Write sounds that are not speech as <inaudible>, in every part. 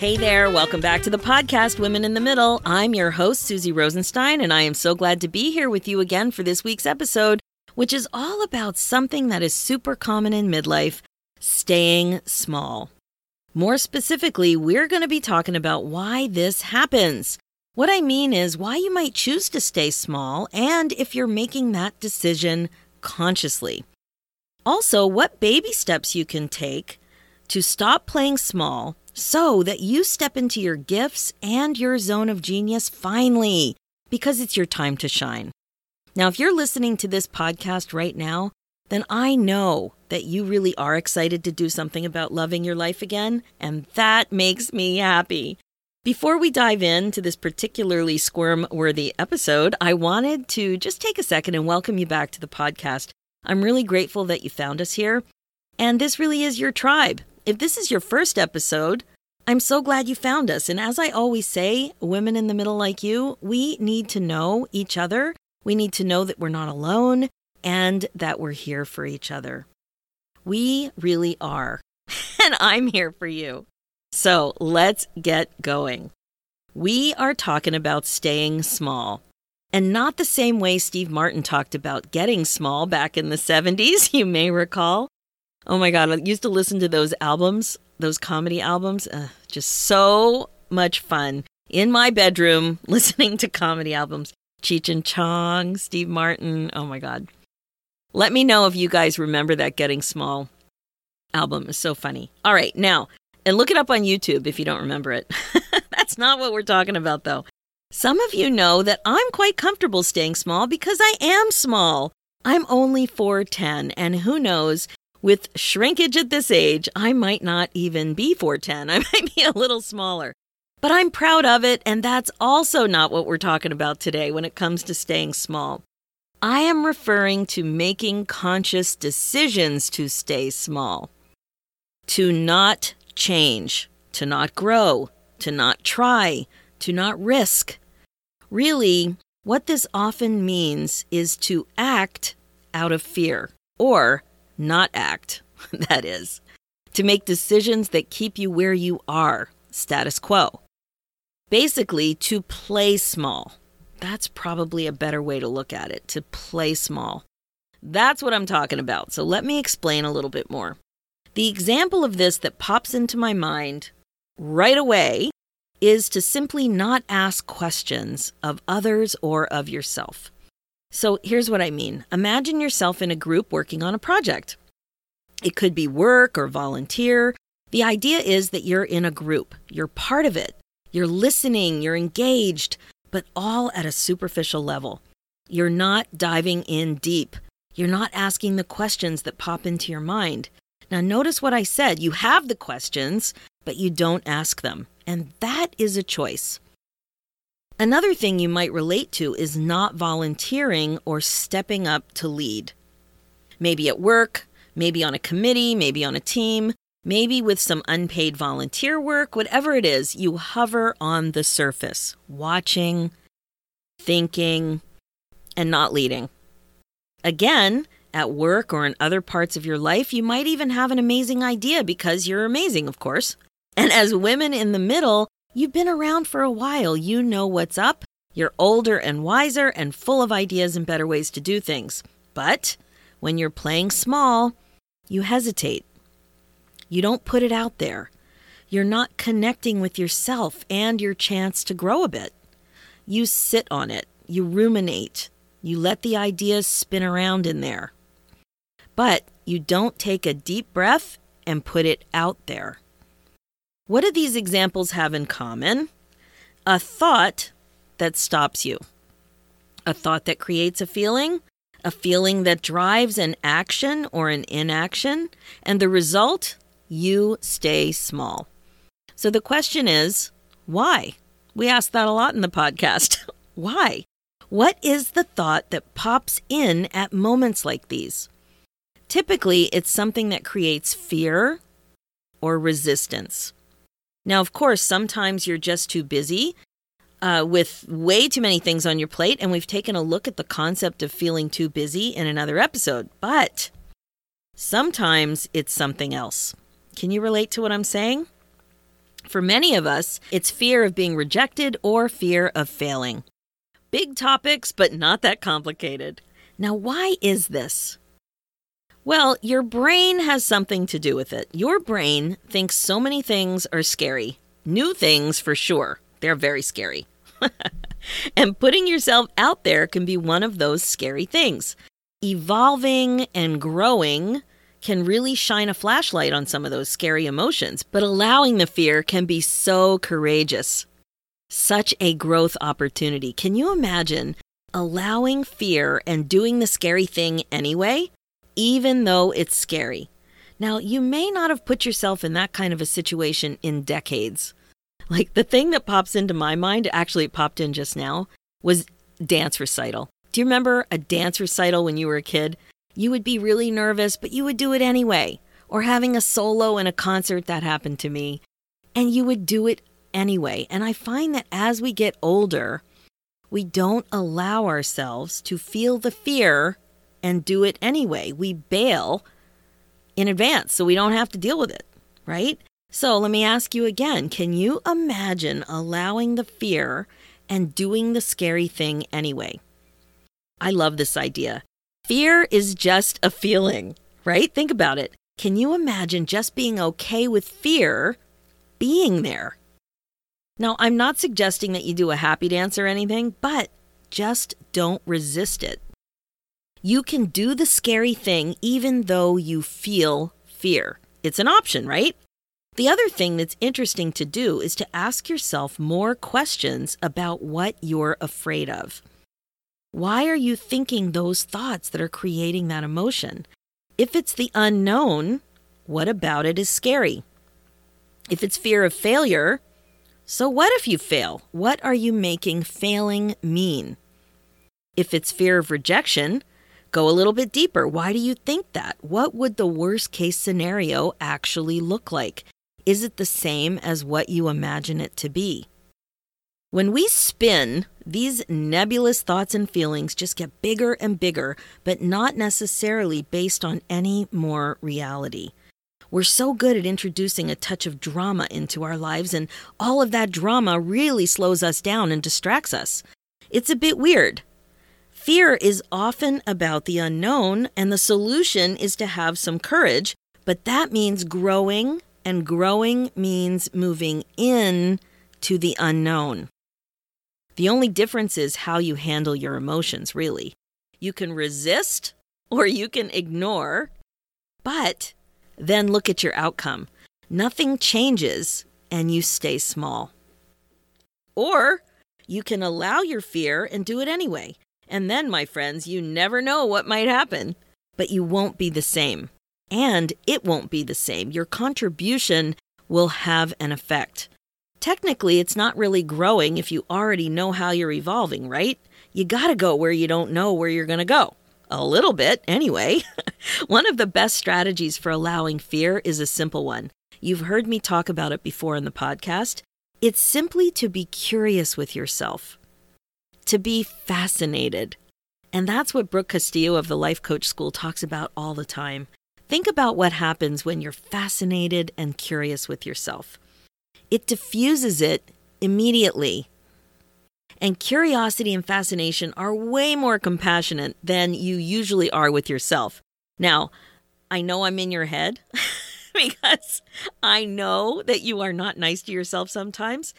Hey there, welcome back to the podcast Women in the Middle. I'm your host, Suzy Rosenstein, and I am so glad to be here with you again for this week's episode, which is all about something that is super common in midlife staying small. More specifically, we're going to be talking about why this happens. What I mean is why you might choose to stay small and if you're making that decision consciously. Also, what baby steps you can take to stop playing small so that you step into your gifts and your zone of genius finally, because it's your time to shine. Now, if you're listening to this podcast right now, then I know that you really are excited to do something about loving your life again, and that makes me happy. Before we dive into this particularly squirm worthy episode, I wanted to just take a second and welcome you back to the podcast. I'm really grateful that you found us here, and this really is your tribe. If this is your first episode, I'm so glad you found us. And as I always say, women in the middle like you, we need to know each other. We need to know that we're not alone and that we're here for each other. We really are. <laughs> and I'm here for you. So let's get going. We are talking about staying small. And not the same way Steve Martin talked about getting small back in the 70s, <laughs> you may recall. Oh my God, I used to listen to those albums, those comedy albums. Uh, just so much fun in my bedroom <laughs> listening to comedy albums. Cheech and Chong, Steve Martin. Oh my God. Let me know if you guys remember that Getting Small album. It's so funny. All right, now, and look it up on YouTube if you don't remember it. <laughs> That's not what we're talking about, though. Some of you know that I'm quite comfortable staying small because I am small. I'm only 4'10, and who knows, with shrinkage at this age, I might not even be 4'10. <laughs> I might be a little smaller. But I'm proud of it, and that's also not what we're talking about today when it comes to staying small. I am referring to making conscious decisions to stay small, to not change, to not grow, to not try, to not risk. Really, what this often means is to act out of fear or not act, <laughs> that is, to make decisions that keep you where you are, status quo. Basically, to play small. That's probably a better way to look at it, to play small. That's what I'm talking about. So let me explain a little bit more. The example of this that pops into my mind right away is to simply not ask questions of others or of yourself. So here's what I mean Imagine yourself in a group working on a project. It could be work or volunteer. The idea is that you're in a group, you're part of it, you're listening, you're engaged, but all at a superficial level. You're not diving in deep. You're not asking the questions that pop into your mind. Now, notice what I said. You have the questions, but you don't ask them. And that is a choice. Another thing you might relate to is not volunteering or stepping up to lead. Maybe at work, maybe on a committee, maybe on a team, maybe with some unpaid volunteer work, whatever it is, you hover on the surface, watching, thinking, and not leading. Again, at work or in other parts of your life, you might even have an amazing idea because you're amazing, of course. And as women in the middle, You've been around for a while. You know what's up. You're older and wiser and full of ideas and better ways to do things. But when you're playing small, you hesitate. You don't put it out there. You're not connecting with yourself and your chance to grow a bit. You sit on it. You ruminate. You let the ideas spin around in there. But you don't take a deep breath and put it out there. What do these examples have in common? A thought that stops you, a thought that creates a feeling, a feeling that drives an action or an inaction, and the result, you stay small. So the question is, why? We ask that a lot in the podcast. <laughs> Why? What is the thought that pops in at moments like these? Typically, it's something that creates fear or resistance. Now, of course, sometimes you're just too busy uh, with way too many things on your plate, and we've taken a look at the concept of feeling too busy in another episode. But sometimes it's something else. Can you relate to what I'm saying? For many of us, it's fear of being rejected or fear of failing. Big topics, but not that complicated. Now, why is this? Well, your brain has something to do with it. Your brain thinks so many things are scary. New things, for sure. They're very scary. <laughs> and putting yourself out there can be one of those scary things. Evolving and growing can really shine a flashlight on some of those scary emotions, but allowing the fear can be so courageous. Such a growth opportunity. Can you imagine allowing fear and doing the scary thing anyway, even though it's scary? Now, you may not have put yourself in that kind of a situation in decades. Like the thing that pops into my mind, actually, it popped in just now, was dance recital. Do you remember a dance recital when you were a kid? You would be really nervous, but you would do it anyway. Or having a solo in a concert that happened to me, and you would do it anyway. And I find that as we get older, we don't allow ourselves to feel the fear and do it anyway. We bail in advance so we don't have to deal with it, right? So let me ask you again can you imagine allowing the fear and doing the scary thing anyway? I love this idea. Fear is just a feeling, right? Think about it. Can you imagine just being okay with fear being there? Now, I'm not suggesting that you do a happy dance or anything, but just don't resist it. You can do the scary thing even though you feel fear. It's an option, right? The other thing that's interesting to do is to ask yourself more questions about what you're afraid of. Why are you thinking those thoughts that are creating that emotion? If it's the unknown, what about it is scary? If it's fear of failure, so what if you fail? What are you making failing mean? If it's fear of rejection, go a little bit deeper. Why do you think that? What would the worst case scenario actually look like? Is it the same as what you imagine it to be? When we spin, these nebulous thoughts and feelings just get bigger and bigger, but not necessarily based on any more reality. We're so good at introducing a touch of drama into our lives, and all of that drama really slows us down and distracts us. It's a bit weird. Fear is often about the unknown, and the solution is to have some courage, but that means growing, and growing means moving in to the unknown. The only difference is how you handle your emotions, really. You can resist or you can ignore, but then look at your outcome. Nothing changes and you stay small. Or you can allow your fear and do it anyway. And then, my friends, you never know what might happen, but you won't be the same. And it won't be the same. Your contribution will have an effect. Technically, it's not really growing if you already know how you're evolving, right? You gotta go where you don't know where you're gonna go. A little bit, anyway. <laughs> one of the best strategies for allowing fear is a simple one. You've heard me talk about it before in the podcast. It's simply to be curious with yourself, to be fascinated. And that's what Brooke Castillo of the Life Coach School talks about all the time. Think about what happens when you're fascinated and curious with yourself it diffuses it immediately. And curiosity and fascination are way more compassionate than you usually are with yourself. Now, I know I'm in your head <laughs> because I know that you are not nice to yourself sometimes.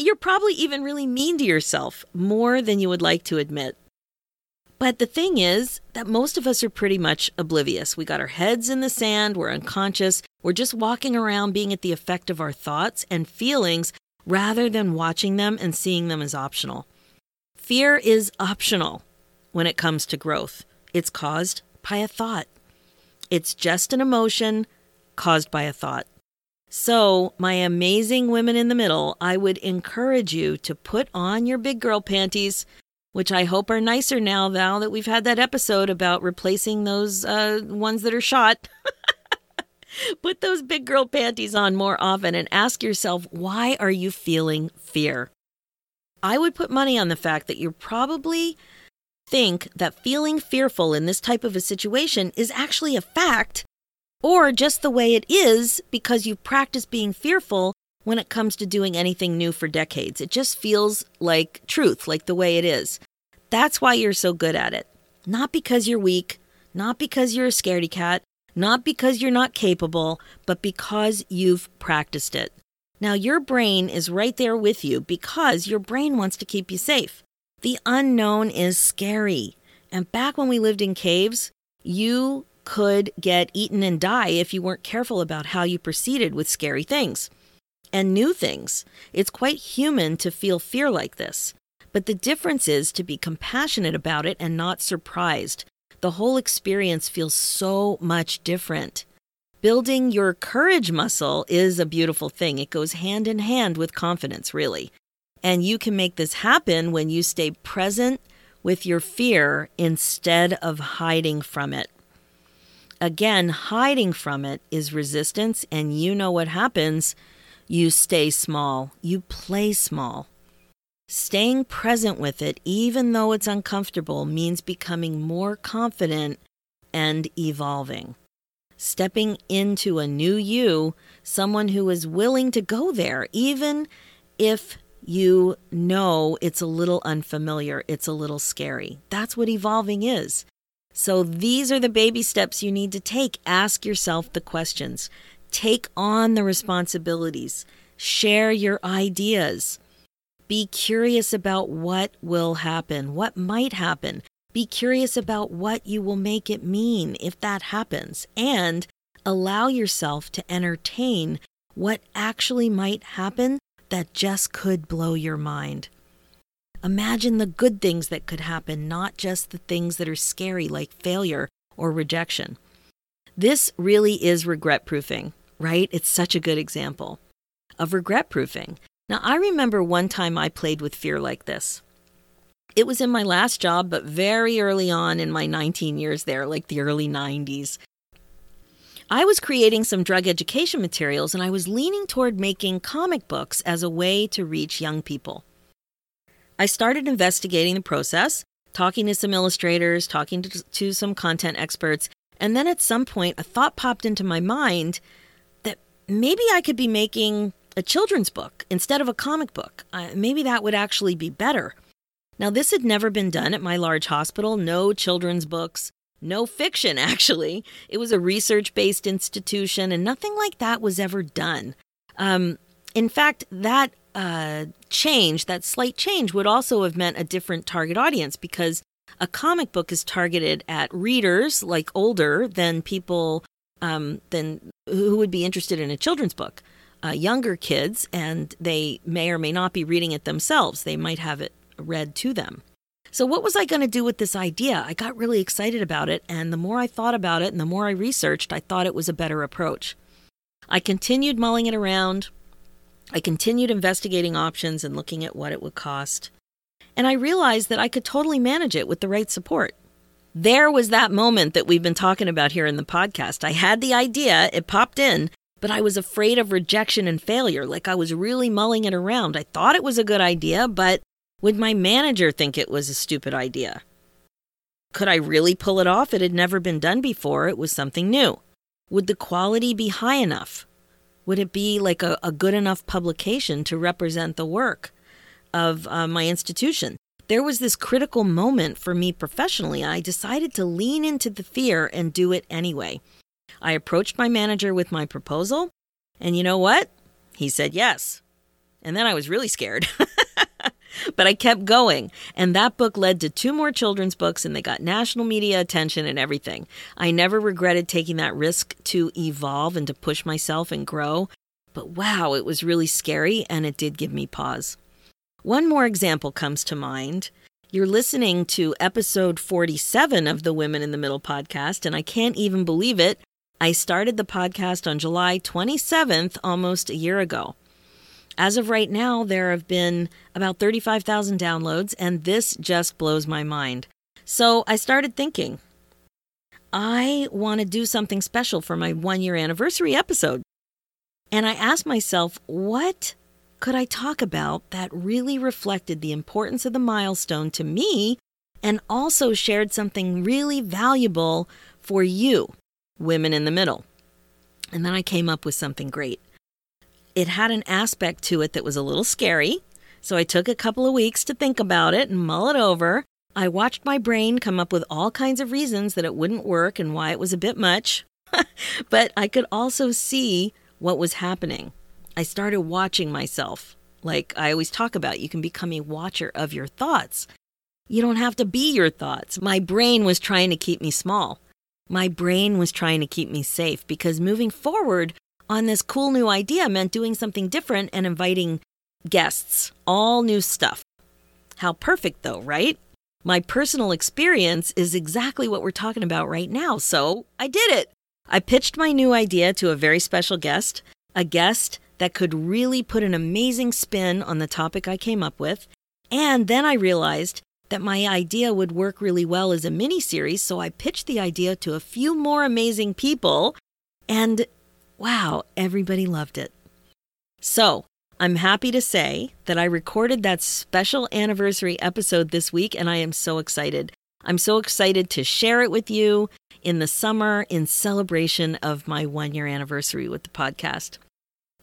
You're probably even really mean to yourself more than you would like to admit. But the thing is that most of us are pretty much oblivious. We got our heads in the sand, we're unconscious, we're just walking around being at the effect of our thoughts and feelings rather than watching them and seeing them as optional. Fear is optional when it comes to growth, it's caused by a thought. It's just an emotion caused by a thought. So, my amazing women in the middle, I would encourage you to put on your big girl panties, which I hope are nicer now, now that we've had that episode about replacing those uh, ones that are shot. <laughs> put those big girl panties on more often and ask yourself, why are you feeling fear? I would put money on the fact that you're probably think that feeling fearful in this type of a situation is actually a fact or just the way it is because you've practiced being fearful when it comes to doing anything new for decades. It just feels like truth, like the way it is. That's why you're so good at it. Not because you're weak, not because you're a scaredy cat, not because you're not capable, but because you've practiced it. Now, your brain is right there with you because your brain wants to keep you safe. The unknown is scary. And back when we lived in caves, you could get eaten and die if you weren't careful about how you proceeded with scary things and new things. It's quite human to feel fear like this. But the difference is to be compassionate about it and not surprised. The whole experience feels so much different. Building your courage muscle is a beautiful thing. It goes hand in hand with confidence, really. And you can make this happen when you stay present with your fear instead of hiding from it. Again, hiding from it is resistance, and you know what happens. You stay small, you play small. Staying present with it, even though it's uncomfortable, means becoming more confident and evolving. Stepping into a new you, someone who is willing to go there, even if you know it's a little unfamiliar, it's a little scary. That's what evolving is. So these are the baby steps you need to take. Ask yourself the questions, take on the responsibilities, share your ideas. Be curious about what will happen, what might happen. Be curious about what you will make it mean if that happens, and allow yourself to entertain what actually might happen that just could blow your mind. Imagine the good things that could happen, not just the things that are scary like failure or rejection. This really is regret proofing, right? It's such a good example of regret proofing. Now, I remember one time I played with fear like this. It was in my last job, but very early on in my 19 years there, like the early 90s. I was creating some drug education materials and I was leaning toward making comic books as a way to reach young people. I started investigating the process, talking to some illustrators, talking to, to some content experts, and then at some point a thought popped into my mind that maybe I could be making a children's book instead of a comic book. Uh, maybe that would actually be better. Now, this had never been done at my large hospital. No children's books, no fiction, <laughs> actually. It was a research based institution, and nothing like that was ever done. Um, in fact, that uh, change, that slight change, would also have meant a different target audience because a comic book is targeted at readers like older than people um, than who would be interested in a children's book. Uh, younger kids, and they may or may not be reading it themselves. They might have it read to them. So, what was I going to do with this idea? I got really excited about it, and the more I thought about it and the more I researched, I thought it was a better approach. I continued mulling it around, I continued investigating options and looking at what it would cost. And I realized that I could totally manage it with the right support. There was that moment that we've been talking about here in the podcast. I had the idea, it popped in, but I was afraid of rejection and failure. Like I was really mulling it around. I thought it was a good idea, but would my manager think it was a stupid idea? Could I really pull it off? It had never been done before. It was something new. Would the quality be high enough? Would it be like a, a good enough publication to represent the work of uh, my institution? There was this critical moment for me professionally. I decided to lean into the fear and do it anyway. I approached my manager with my proposal, and you know what? He said yes. And then I was really scared. <laughs> but I kept going. And that book led to two more children's books, and they got national media attention and everything. I never regretted taking that risk to evolve and to push myself and grow. But wow, it was really scary, and it did give me pause. One more example comes to mind. You're listening to episode 47 of the Women in the Middle podcast, and I can't even believe it. I started the podcast on July 27th, almost a year ago. As of right now, there have been about 35,000 downloads, and this just blows my mind. So I started thinking, I want to do something special for my one year anniversary episode. And I asked myself, what could I talk about that really reflected the importance of the milestone to me and also shared something really valuable for you, women in the middle? And then I came up with something great. It had an aspect to it that was a little scary, so I took a couple of weeks to think about it and mull it over. I watched my brain come up with all kinds of reasons that it wouldn't work and why it was a bit much, <laughs> but I could also see what was happening. I started watching myself. Like I always talk about, you can become a watcher of your thoughts. You don't have to be your thoughts. My brain was trying to keep me small. My brain was trying to keep me safe because moving forward on this cool new idea meant doing something different and inviting guests, all new stuff. How perfect, though, right? My personal experience is exactly what we're talking about right now, so I did it. I pitched my new idea to a very special guest, a guest that could really put an amazing spin on the topic I came up with. And then I realized that my idea would work really well as a mini series, so I pitched the idea to a few more amazing people, and wow, everybody loved it. So, I'm happy to say that I recorded that special anniversary episode this week, and I am so excited. I'm so excited to share it with you in the summer in celebration of my one year anniversary with the podcast.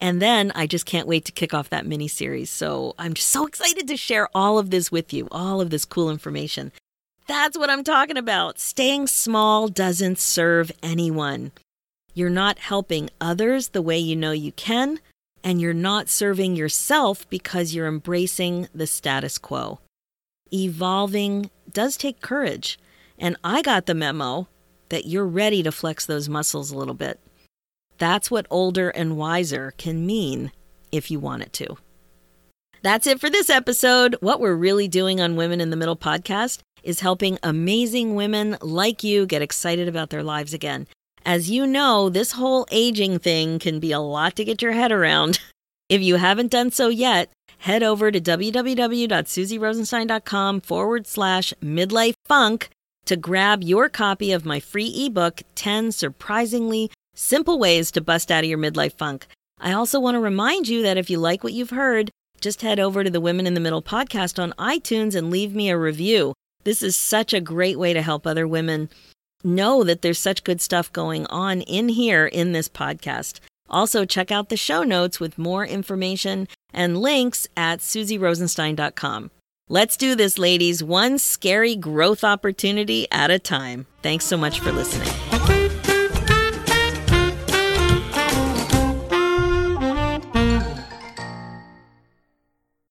And then I just can't wait to kick off that mini series. So I'm just so excited to share all of this with you, all of this cool information. That's what I'm talking about. Staying small doesn't serve anyone. You're not helping others the way you know you can, and you're not serving yourself because you're embracing the status quo. Evolving does take courage, and I got the memo that you're ready to flex those muscles a little bit. That's what older and wiser can mean if you want it to. That's it for this episode. What we're really doing on Women in the Middle podcast is helping amazing women like you get excited about their lives again. As you know, this whole aging thing can be a lot to get your head around. <laughs> If you haven't done so yet, head over to www.suzyrosenstein.com forward slash midlife funk to grab your copy of my free ebook, 10 Surprisingly Simple Ways to Bust Out of Your Midlife Funk. I also want to remind you that if you like what you've heard, just head over to the Women in the Middle podcast on iTunes and leave me a review. This is such a great way to help other women know that there's such good stuff going on in here in this podcast. Also, check out the show notes with more information and links at suzyrosenstein.com. Let's do this, ladies, one scary growth opportunity at a time. Thanks so much for listening.